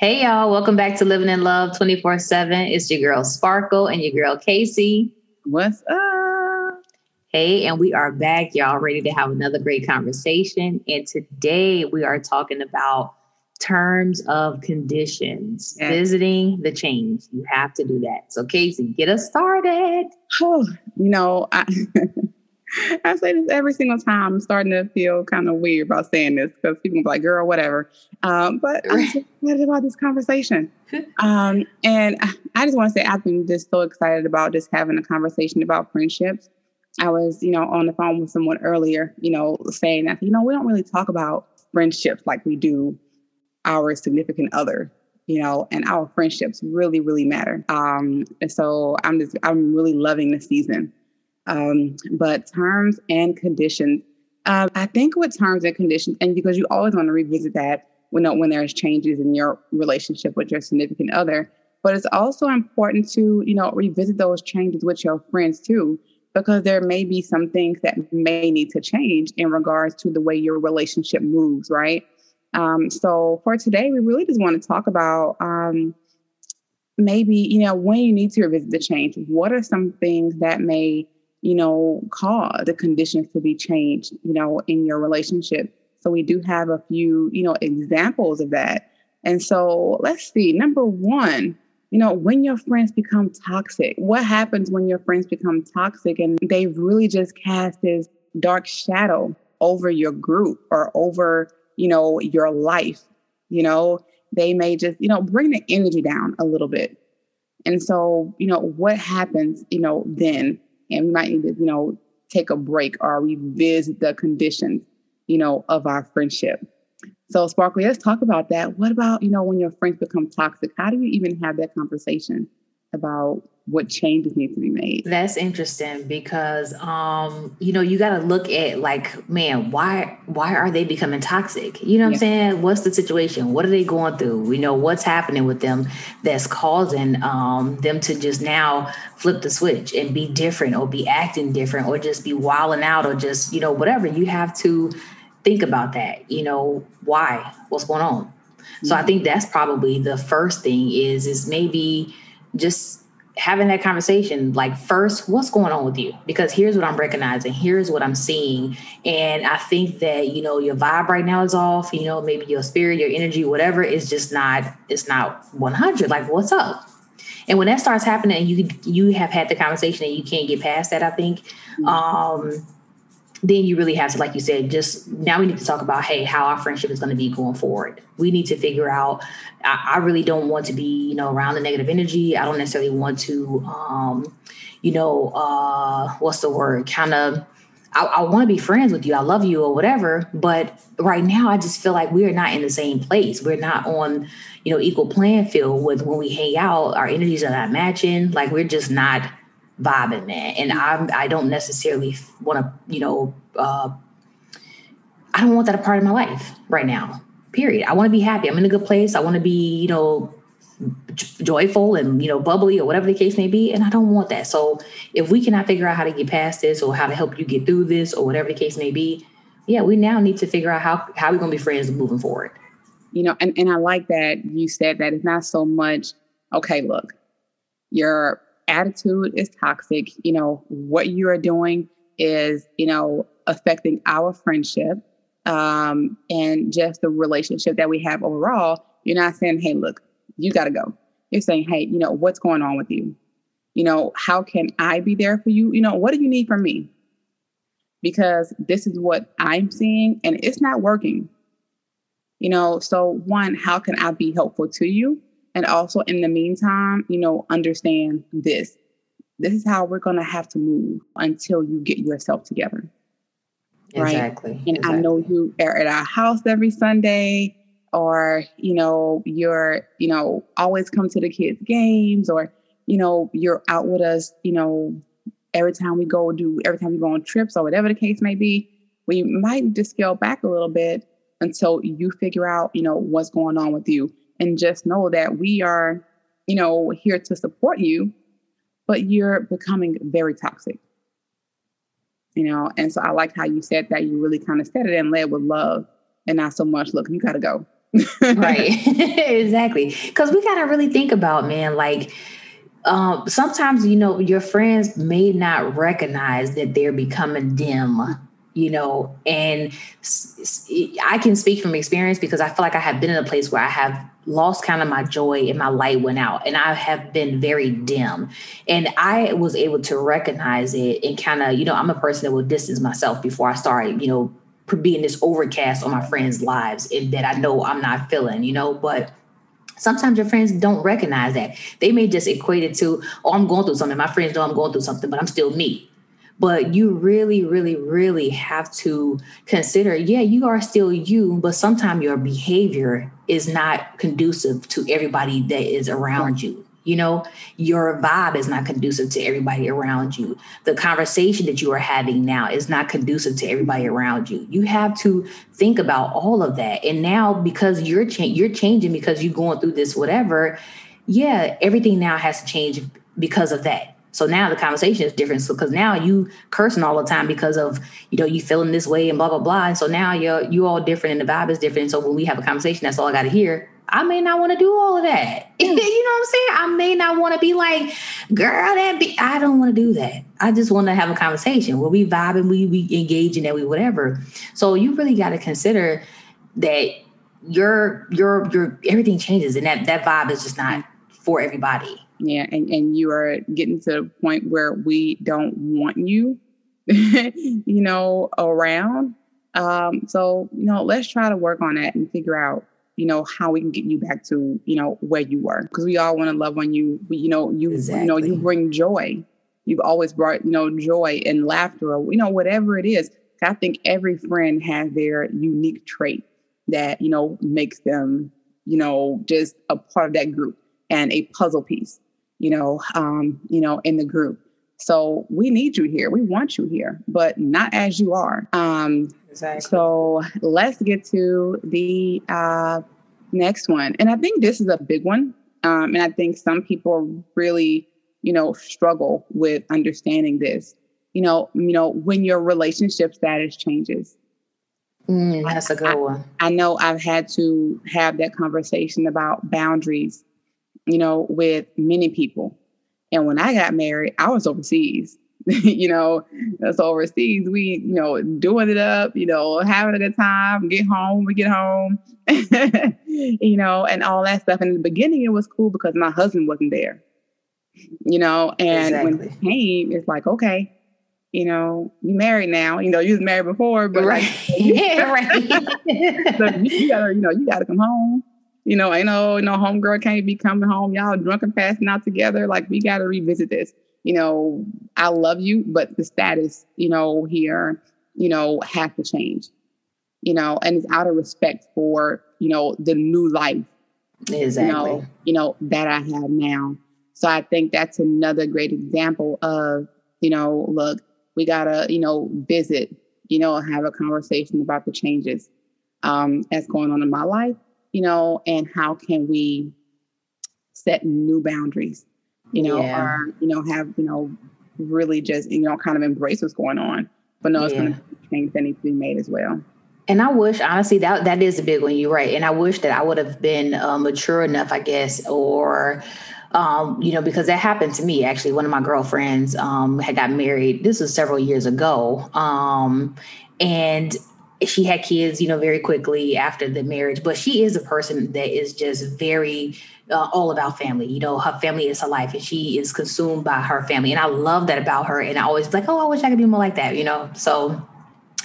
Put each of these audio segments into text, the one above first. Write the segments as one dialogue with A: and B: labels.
A: Hey, y'all. Welcome back to Living in Love 24 7. It's your girl Sparkle and your girl Casey.
B: What's up?
A: Hey, and we are back, y'all, ready to have another great conversation. And today we are talking about terms of conditions, yes. visiting the change. You have to do that. So, Casey, get us started.
B: Oh, you know, I. I say this every single time. I'm starting to feel kind of weird about saying this because people be like, girl, whatever. Um, but I'm excited about this conversation. Um, and I just want to say I've been just so excited about just having a conversation about friendships. I was, you know, on the phone with someone earlier, you know, saying that, you know, we don't really talk about friendships like we do our significant other you know, and our friendships really, really matter. Um, and so I'm just, I'm really loving the season. Um, but terms and conditions, uh, I think with terms and conditions, and because you always want to revisit that when when there's changes in your relationship with your significant other, but it's also important to you know revisit those changes with your friends too, because there may be some things that may need to change in regards to the way your relationship moves, right? Um, so for today, we really just want to talk about. Um, maybe you know when you need to revisit the change what are some things that may you know, cause the conditions to be changed, you know, in your relationship. So we do have a few, you know, examples of that. And so let's see. Number one, you know, when your friends become toxic, what happens when your friends become toxic and they really just cast this dark shadow over your group or over, you know, your life? You know, they may just, you know, bring the energy down a little bit. And so, you know, what happens, you know, then? And we might need to, you know, take a break or revisit the conditions, you know, of our friendship. So, Sparkle, let's talk about that. What about, you know, when your friends become toxic? How do you even have that conversation about what changes need to be made.
A: That's interesting because um, you know, you gotta look at like, man, why why are they becoming toxic? You know what yeah. I'm saying? What's the situation? What are they going through? We know what's happening with them that's causing um, them to just now flip the switch and be different or be acting different or just be wilding out or just, you know, whatever. You have to think about that. You know, why? What's going on? Mm-hmm. So I mm-hmm. think that's probably the first thing is is maybe just having that conversation like first what's going on with you? Because here's what i'm recognizing here's what i'm seeing. And i think that you know your vibe right now is off you know maybe your spirit your energy whatever is just not it's not 100 like what's up? And when that starts happening and you you have had the conversation and you can't get past that i think. Mm-hmm. um then you really have to, like you said, just now we need to talk about, hey, how our friendship is going to be going forward. We need to figure out. I, I, really don't want to be, you know, around the negative energy. I don't necessarily want to, um, you know, uh, what's the word? Kind of. I, I want to be friends with you. I love you or whatever. But right now, I just feel like we're not in the same place. We're not on, you know, equal playing field with when we hang out. Our energies are not matching. Like we're just not vibing, man. And I'm I don't necessarily want to, you know, uh, I don't want that a part of my life right now. Period. I want to be happy. I'm in a good place. I want to be, you know, joyful and you know bubbly or whatever the case may be and i don't want that so if we cannot figure out how to get past this or how to help you get through this or whatever the case may be yeah we now need to figure out how how we're going to be friends moving forward
B: you know and, and i like that you said that it's not so much okay look you're attitude is toxic. You know, what you are doing is, you know, affecting our friendship um, and just the relationship that we have overall. You're not saying, hey, look, you got to go. You're saying, hey, you know, what's going on with you? You know, how can I be there for you? You know, what do you need from me? Because this is what I'm seeing and it's not working. You know, so one, how can I be helpful to you? And also in the meantime, you know, understand this. This is how we're going to have to move until you get yourself together.
A: Right? Exactly.
B: And
A: exactly.
B: I know you are at our house every Sunday or, you know, you're, you know, always come to the kids' games or, you know, you're out with us, you know, every time we go do, every time we go on trips or whatever the case may be. We might just scale back a little bit until you figure out, you know, what's going on with you and just know that we are, you know, here to support you, but you're becoming very toxic. You know, and so I like how you said that you really kind of said it and led with love and not so much, look, you gotta go.
A: right. exactly. Because we got to really think about, man, like, um, sometimes, you know, your friends may not recognize that they're becoming dim you know and i can speak from experience because i feel like i have been in a place where i have lost kind of my joy and my light went out and i have been very dim and i was able to recognize it and kind of you know i'm a person that will distance myself before i start you know being this overcast on my friends lives and that i know i'm not feeling you know but Sometimes your friends don't recognize that. They may just equate it to, oh, I'm going through something. My friends know I'm going through something, but I'm still me but you really really really have to consider yeah you are still you but sometimes your behavior is not conducive to everybody that is around you. You know your vibe is not conducive to everybody around you. The conversation that you are having now is not conducive to everybody around you. You have to think about all of that. And now because you're cha- you're changing because you're going through this whatever yeah everything now has to change because of that so now the conversation is different. So because now you cursing all the time because of you know you feeling this way and blah blah blah. And so now you're you all different and the vibe is different. And so when we have a conversation, that's all I got to hear. I may not want to do all of that. Mm. you know what I'm saying? I may not want to be like, girl, that be. I don't want to do that. I just want to have a conversation where we vibe and we we engage and that we whatever. So you really got to consider that your your your everything changes and that that vibe is just not mm. for everybody.
B: Yeah, and, and you are getting to the point where we don't want you, you know, around. Um, so, you know, let's try to work on that and figure out, you know, how we can get you back to, you know, where you were. Because we all want to love on you. We, you know, you exactly. you know, you bring joy. You've always brought, you know, joy and laughter or, you know, whatever it is. I think every friend has their unique trait that, you know, makes them, you know, just a part of that group and a puzzle piece you know, um, you know, in the group. So we need you here. We want you here, but not as you are. Um, exactly. So let's get to the uh, next one, and I think this is a big one. Um, and I think some people really, you know, struggle with understanding this. You know, you know, when your relationship status changes.
A: Mm, that's a good one.
B: I, I know I've had to have that conversation about boundaries you know, with many people. And when I got married, I was overseas. you know, that's overseas, we, you know, doing it up, you know, having a good time, get home, we get home, you know, and all that stuff. And in the beginning, it was cool because my husband wasn't there, you know, and exactly. when he came, it's like, okay, you know, you married now, you know, you was married before, but right. like, yeah, right. so you gotta, you know, you gotta come home you know, I know, no homegirl can't be coming home. Y'all drunk and passing out together. Like, we got to revisit this. You know, I love you, but the status, you know, here, you know, has to change. You know, and it's out of respect for, you know, the new life.
A: Exactly.
B: You know, you know, that I have now. So I think that's another great example of, you know, look, we gotta, you know, visit, you know, have a conversation about the changes um, that's going on in my life you know, and how can we set new boundaries, you know, yeah. or, you know, have, you know, really just, you know, kind of embrace what's going on. But no, it's yeah. going to change that needs to be made as well.
A: And I wish, honestly, that that is a big one. You're right. And I wish that I would have been uh, mature enough, I guess, or um, you know, because that happened to me. Actually, one of my girlfriends um, had got married. This was several years ago, um, and she had kids, you know, very quickly after the marriage, but she is a person that is just very uh, all about family. You know, her family is her life and she is consumed by her family. And I love that about her. And I always like, oh, I wish I could be more like that, you know? So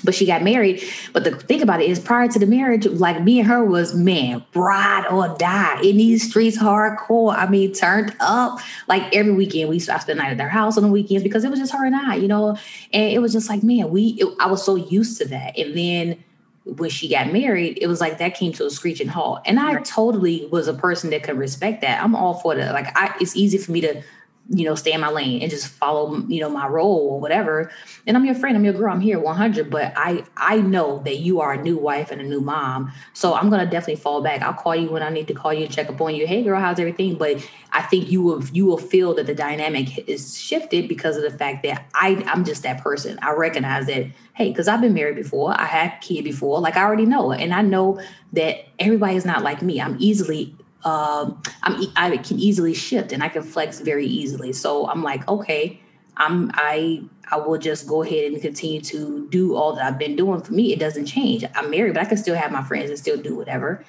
A: but she got married. But the thing about it is, prior to the marriage, like me and her was man, bride or die in these streets, hardcore. I mean, turned up like every weekend. We used to spend the night at their house on the weekends because it was just her and I, you know. And it was just like, man, we. It, I was so used to that, and then when she got married, it was like that came to a screeching halt. And I totally was a person that could respect that. I'm all for that. Like I, it's easy for me to you know, stay in my lane and just follow, you know, my role or whatever. And I'm your friend, I'm your girl, I'm here 100. But I I know that you are a new wife and a new mom, so I'm gonna definitely fall back. I'll call you when I need to call you, check up on you. Hey, girl, how's everything? But I think you will you will feel that the dynamic is shifted because of the fact that I I'm just that person. I recognize that hey, because I've been married before, I had kid before, like I already know, and I know that everybody is not like me. I'm easily um, I'm I can easily shift and I can flex very easily. So I'm like, okay, I'm I I will just go ahead and continue to do all that I've been doing. For me, it doesn't change. I'm married, but I can still have my friends and still do whatever.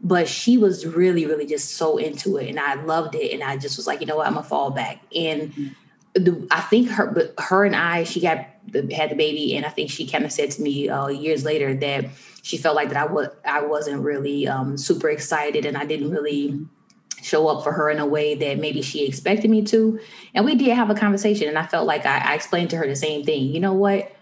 A: But she was really, really just so into it, and I loved it. And I just was like, you know what, I'm gonna fall back. And the, I think her, but her and I, she got had the baby, and I think she kind of said to me uh, years later that she felt like that I was I wasn't really um, super excited and I didn't really show up for her in a way that maybe she expected me to. And we did have a conversation, and I felt like I, I explained to her the same thing. You know what?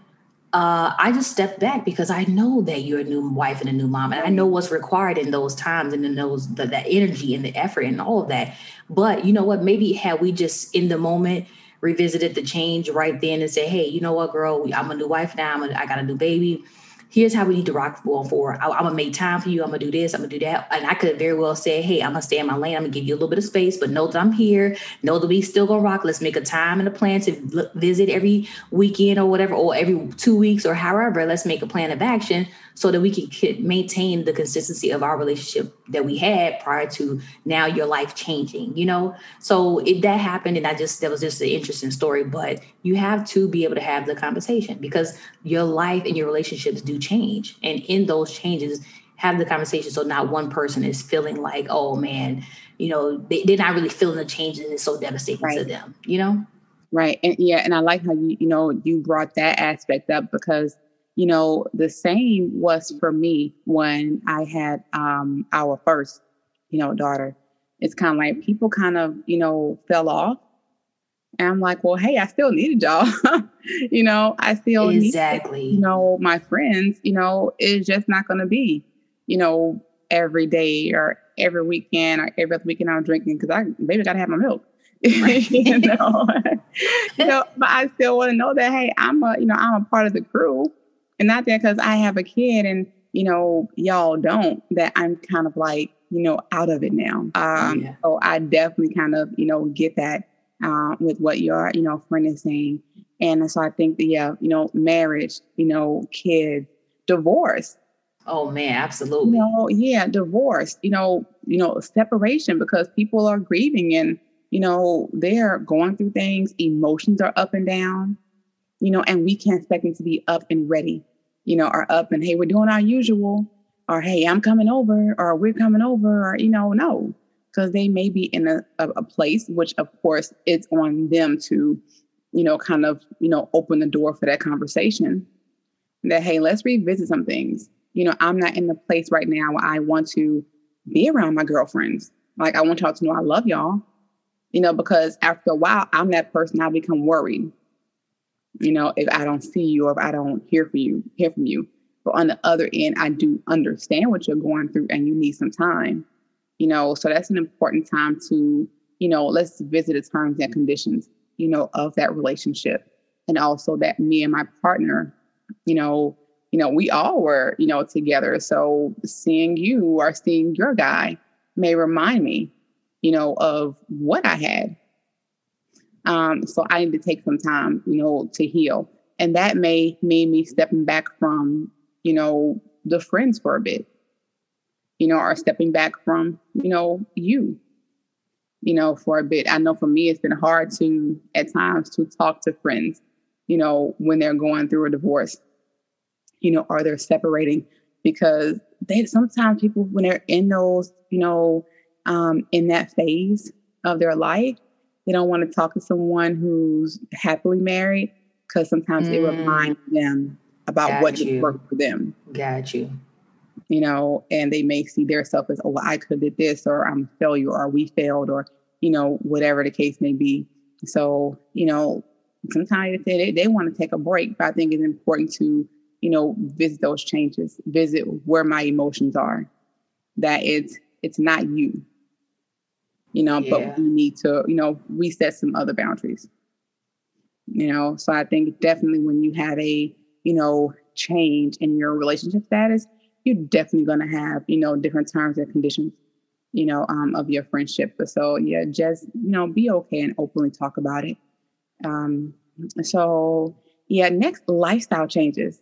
A: Uh, I just stepped back because I know that you're a new wife and a new mom, and I know what's required in those times and in those the, that energy and the effort and all of that. But you know what? Maybe had we just in the moment revisited the change right then and said, "Hey, you know what, girl? I'm a new wife now. I'm a, I got a new baby." here's how we need to rock going forward. I, am gonna make time for you. I'm gonna do this. I'm gonna do that. And I could very well say, hey, I'm gonna stay in my lane. I'm gonna give you a little bit of space, but know that I'm here. Know that we still gonna rock. Let's make a time and a plan to visit every weekend or whatever, or every two weeks or however. Let's make a plan of action so that we can maintain the consistency of our relationship that we had prior to now your life changing, you know? So if that happened, and I just, that was just an interesting story, but you have to be able to have the conversation because your life and your relationships do change. And in those changes, have the conversation so not one person is feeling like, oh man, you know, they, they're not really feeling the change and it's so devastating right. to them, you know?
B: Right. And yeah, and I like how you, you know, you brought that aspect up because you know, the same was for me when I had um, our first, you know, daughter. It's kind of like people kind of, you know, fell off. And I'm like, well, hey, I still needed y'all. you know, I still
A: exactly.
B: Need, you know, my friends, you know, it's just not going to be, you know, every day or every weekend or every other weekend I'm drinking because I maybe got to have my milk. you know, you know, but I still want to know that hey, I'm a, you know, I'm a part of the crew and not that because I have a kid and you know y'all don't that I'm kind of like you know out of it now. Um, yeah. So I definitely kind of you know get that uh, with what your you know friend is saying, and so I think that yeah you know marriage you know kids divorce.
A: Oh man, absolutely.
B: You know, yeah, divorce. You know, you know separation because people are grieving and you know they're going through things. Emotions are up and down you know, and we can't expect them to be up and ready, you know, or up and hey, we're doing our usual, or hey, I'm coming over, or we're coming over, or you know, no, because they may be in a, a, a place, which of course it's on them to, you know, kind of, you know, open the door for that conversation. That hey, let's revisit some things. You know, I'm not in the place right now where I want to be around my girlfriends. Like I want y'all to know I love y'all. You know, because after a while, I'm that person I become worried you know, if I don't see you or if I don't hear from you, hear from you. But on the other end, I do understand what you're going through and you need some time. You know, so that's an important time to, you know, let's visit the terms and conditions, you know, of that relationship. And also that me and my partner, you know, you know, we all were, you know, together. So seeing you or seeing your guy may remind me, you know, of what I had um, so I need to take some time, you know, to heal. And that may mean me stepping back from, you know, the friends for a bit, you know, or stepping back from, you know, you, you know, for a bit. I know for me, it's been hard to, at times, to talk to friends, you know, when they're going through a divorce, you know, or they're separating because they sometimes people, when they're in those, you know, um, in that phase of their life, they don't want to talk to someone who's happily married because sometimes mm. it reminds them about Got what you. worked for them.
A: Got you.
B: You know, and they may see their self as, oh, well, I could have did this, or I'm a failure, or we failed, or you know, whatever the case may be. So, you know, sometimes they they want to take a break, but I think it's important to, you know, visit those changes, visit where my emotions are. That it's it's not you you know, yeah. but we need to, you know, reset some other boundaries. You know, so I think definitely when you have a, you know, change in your relationship status, you're definitely going to have, you know, different terms and conditions, you know, um, of your friendship. But so, yeah, just, you know, be okay and openly talk about it. Um, so, yeah, next lifestyle changes.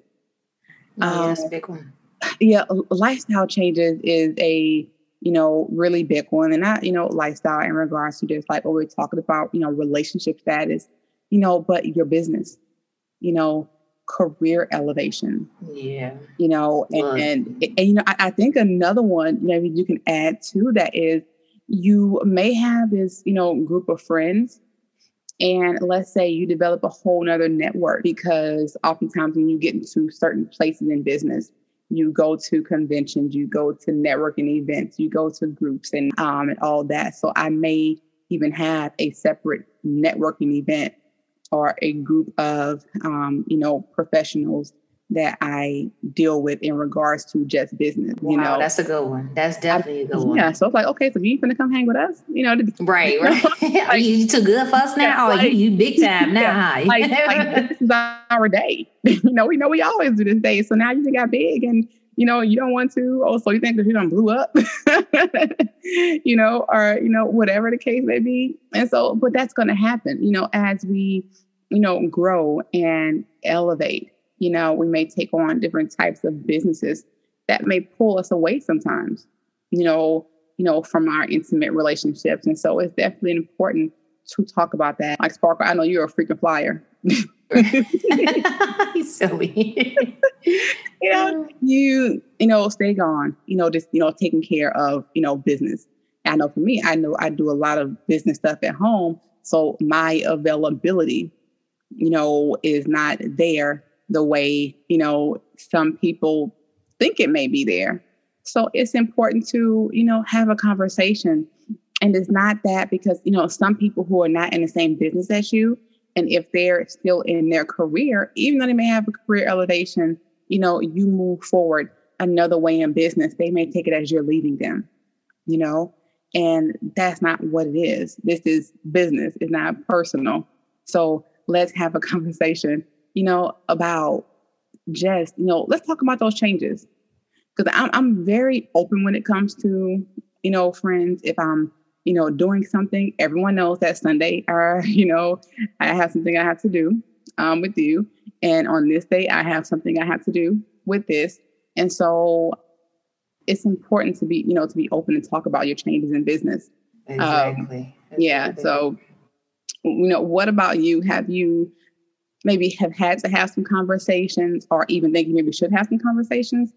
A: Oh, um, a big one.
B: Yeah, lifestyle changes is a you know really big one, and not you know lifestyle in regards to just like what we're talking about, you know, relationship status, you know, but your business, you know, career elevation.
A: Yeah,
B: you know, and and, and, you know, I, I think another one maybe you can add to that is you may have this you know group of friends and let's say you develop a whole nother network because oftentimes when you get into certain places in business, you go to conventions, you go to networking events, you go to groups and um and all that. So I may even have a separate networking event or a group of um, you know professionals that I deal with in regards to just business.
A: Wow,
B: you know,
A: that's a good one. That's definitely a good one.
B: Yeah. So it's like, okay, so you gonna come hang with us? You know,
A: right, right. Are you too good for us now? Like, you, you big time now? Yeah, like,
B: like, this is our day. you know, we know we always do this day. So now you got big and you know, you don't want to. Oh, so you think that you don't blew up, you know, or you know, whatever the case may be. And so, but that's going to happen, you know, as we, you know, grow and elevate you know, we may take on different types of businesses that may pull us away sometimes, you know, you know, from our intimate relationships. And so it's definitely important to talk about that. Like Sparkle, I know you're a freaking flyer.
A: Silly.
B: you know, you, you know, stay gone, you know, just, you know, taking care of, you know, business. I know for me, I know I do a lot of business stuff at home. So my availability, you know, is not there the way, you know, some people think it may be there. So it's important to, you know, have a conversation. And it's not that because, you know, some people who are not in the same business as you, and if they're still in their career, even though they may have a career elevation, you know, you move forward another way in business, they may take it as you're leaving them, you know, and that's not what it is. This is business, it's not personal. So let's have a conversation you know, about just, you know, let's talk about those changes. Because I'm, I'm very open when it comes to, you know, friends. If I'm, you know, doing something, everyone knows that Sunday, or, you know, I have something I have to do um, with you. And on this day, I have something I have to do with this. And so it's important to be, you know, to be open and talk about your changes in business.
A: Exactly.
B: Um, yeah. So, you know, what about you? Have you maybe have had to have some conversations or even think you maybe should have some conversations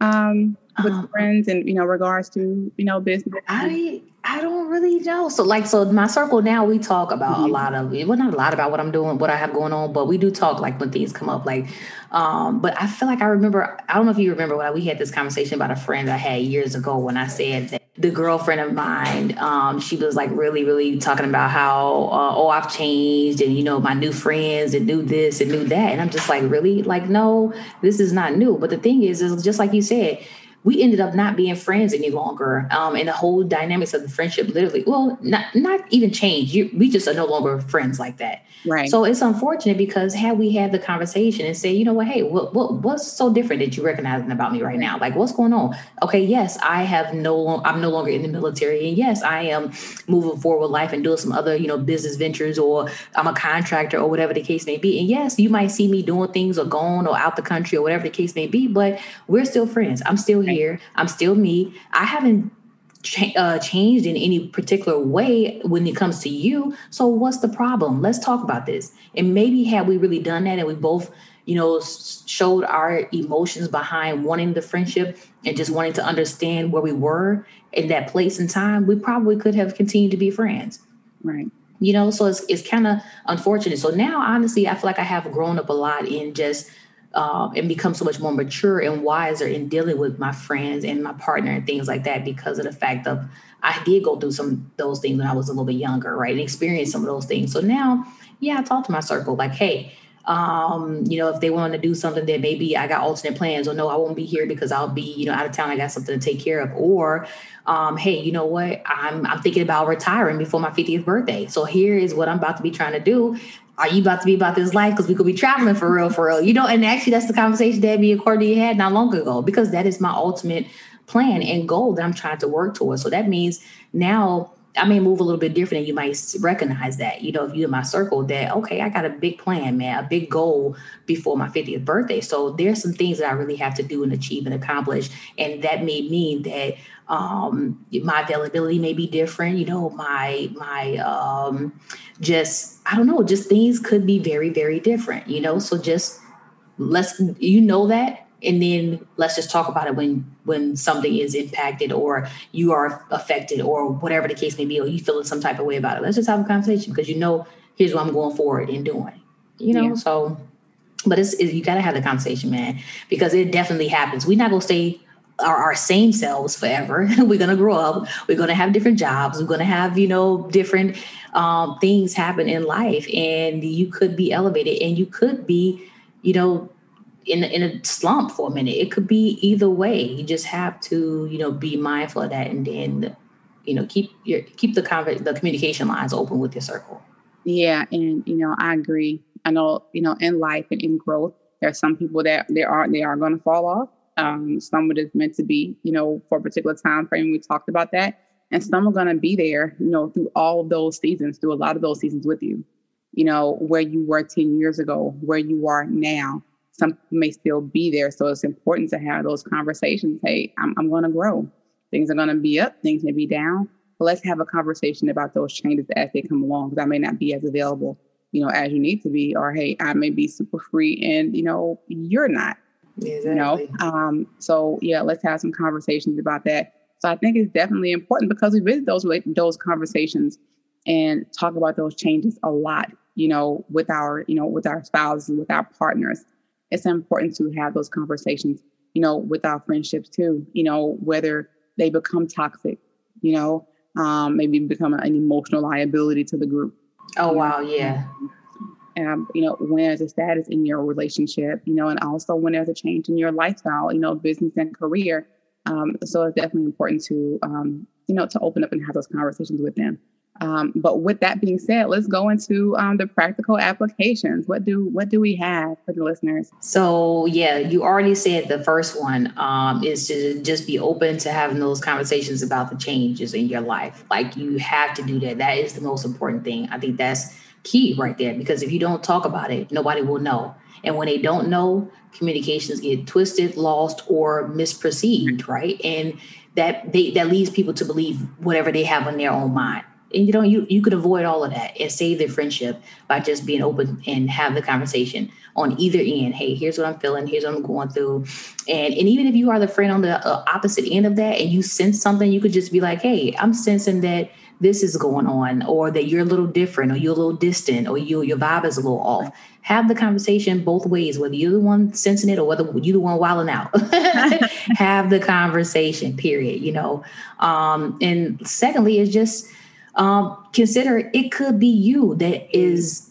B: um, with um, friends and you know regards to you know business.
A: I i don't really know so like so my circle now we talk about mm-hmm. a lot of well not a lot about what i'm doing what i have going on but we do talk like when things come up like um but i feel like i remember i don't know if you remember when we had this conversation about a friend i had years ago when i said that the girlfriend of mine, um, she was like really, really talking about how, uh, oh, I've changed and, you know, my new friends and new this and new that. And I'm just like, really? Like, no, this is not new. But the thing is, is just like you said, we ended up not being friends any longer. Um, and the whole dynamics of the friendship literally, well, not not even changed. You, we just are no longer friends like that.
B: Right.
A: So it's unfortunate because had we had the conversation and say, you know what, hey, what, what what's so different that you're recognizing about me right now? Like, what's going on? Okay, yes, I have no, I'm no longer in the military, and yes, I am moving forward with life and doing some other, you know, business ventures, or I'm a contractor, or whatever the case may be. And yes, you might see me doing things or going or out the country or whatever the case may be, but we're still friends. I'm still here. I'm still me. I haven't cha- uh, changed in any particular way when it comes to you. So what's the problem? Let's talk about this. And maybe had we really done that and we both, you know, showed our emotions behind wanting the friendship and just wanting to understand where we were in that place and time, we probably could have continued to be friends.
B: Right.
A: You know, so it's it's kind of unfortunate. So now honestly, I feel like I have grown up a lot in just um, and become so much more mature and wiser in dealing with my friends and my partner and things like that because of the fact of I did go through some of those things when I was a little bit younger, right, and experience some of those things. So now, yeah, I talk to my circle like, hey, um, you know, if they want to do something that maybe I got alternate plans or no, I won't be here because I'll be, you know, out of town. I got something to take care of. Or, um, hey, you know what? I'm I'm thinking about retiring before my 50th birthday. So here is what I'm about to be trying to do. Are you about to be about this life? Because we could be traveling for real, for real. You know, and actually that's the conversation that me and Courtney had not long ago, because that is my ultimate plan and goal that I'm trying to work towards. So that means now I may move a little bit different and you might recognize that, you know, if you're in my circle that, okay, I got a big plan, man, a big goal before my 50th birthday. So there's some things that I really have to do and achieve and accomplish. And that may mean that um, my availability may be different, you know, my, my, um, just, I don't know, just things could be very, very different, you know? So just let's, you know that and then let's just talk about it when when something is impacted or you are affected or whatever the case may be or you feel some type of way about it. Let's just have a conversation because you know here's what i'm going forward and doing you know? Yeah. so but it's, you got to have the conversation man because it definitely happens. We're not going to stay our, our same selves forever. We're going to grow up. We're going to have different jobs. We're going to have you know different um, things happen in life and you could be elevated and you could be you know in in a slump for a minute. It could be either way. You just have to, you know, be mindful of that, and then, you know, keep your keep the conver- the communication lines open with your circle.
B: Yeah, and you know, I agree. I know, you know, in life and in growth, there are some people that they are they are going to fall off. Um, some it is meant to be, you know, for a particular time frame. We talked about that, and some are going to be there, you know, through all of those seasons, through a lot of those seasons with you. You know, where you were ten years ago, where you are now some may still be there. So it's important to have those conversations. Hey, I'm, I'm going to grow. Things are going to be up, things may be down. But let's have a conversation about those changes as they come along because I may not be as available, you know, as you need to be, or hey, I may be super free and you know, you're not. Exactly. You know, um, so yeah, let's have some conversations about that. So I think it's definitely important because we visit those those conversations and talk about those changes a lot. You know, with our you know with our spouses, and with our partners it's important to have those conversations, you know, with our friendships too, you know, whether they become toxic, you know, um, maybe become an emotional liability to the group.
A: Oh, wow. Yeah.
B: And, you know, when there's a status in your relationship, you know, and also when there's a change in your lifestyle, you know, business and career. Um, so it's definitely important to, um, you know, to open up and have those conversations with them. Um, but with that being said, let's go into um, the practical applications. What do what do we have for the listeners?
A: So yeah, you already said the first one um, is to just be open to having those conversations about the changes in your life. Like you have to do that. That is the most important thing. I think that's key right there because if you don't talk about it, nobody will know. And when they don't know, communications get twisted, lost, or misperceived, right? And that they that leads people to believe whatever they have on their own mind and you know you you could avoid all of that and save the friendship by just being open and have the conversation on either end. Hey here's what i'm feeling here's what i'm going through. And and even if you are the friend on the uh, opposite end of that and you sense something you could just be like hey i'm sensing that this is going on or that you're a little different or you're a little distant or you your vibe is a little off. Have the conversation both ways whether you're the one sensing it or whether you're the one wilding out. Have the conversation period you know. Um and secondly it's just um, consider it could be you that is,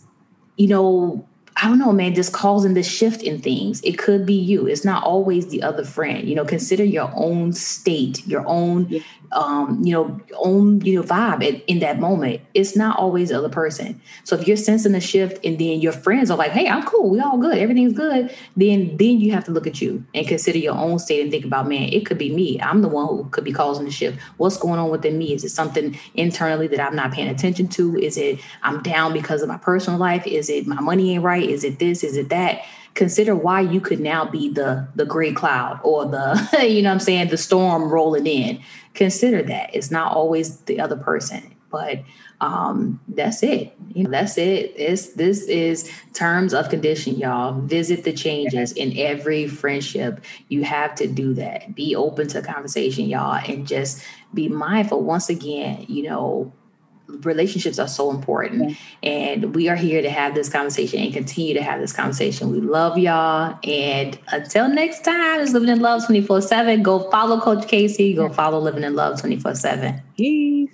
A: you know, I don't know, man, just causing the shift in things. It could be you. It's not always the other friend. You know, consider your own state, your own um, you know, own, you know, vibe in, in that moment. It's not always the other person. So if you're sensing a shift and then your friends are like, hey, I'm cool, we all good, everything's good, then then you have to look at you and consider your own state and think about, man, it could be me. I'm the one who could be causing the shift. What's going on within me? Is it something internally that I'm not paying attention to? Is it I'm down because of my personal life? Is it my money ain't right? Is it this? Is it that? Consider why you could now be the the gray cloud or the you know what i'm saying the storm rolling in. Consider that. It's not always the other person but um that's it. You know that's it. It's this is terms of condition y'all. Visit the changes in every friendship. You have to do that. Be open to conversation y'all and just be mindful once again you know relationships are so important. Yeah. and we are here to have this conversation and continue to have this conversation. We love y'all. And until next time it's living in love 24 7 go follow coach casey. Go follow living in love 24 7 peace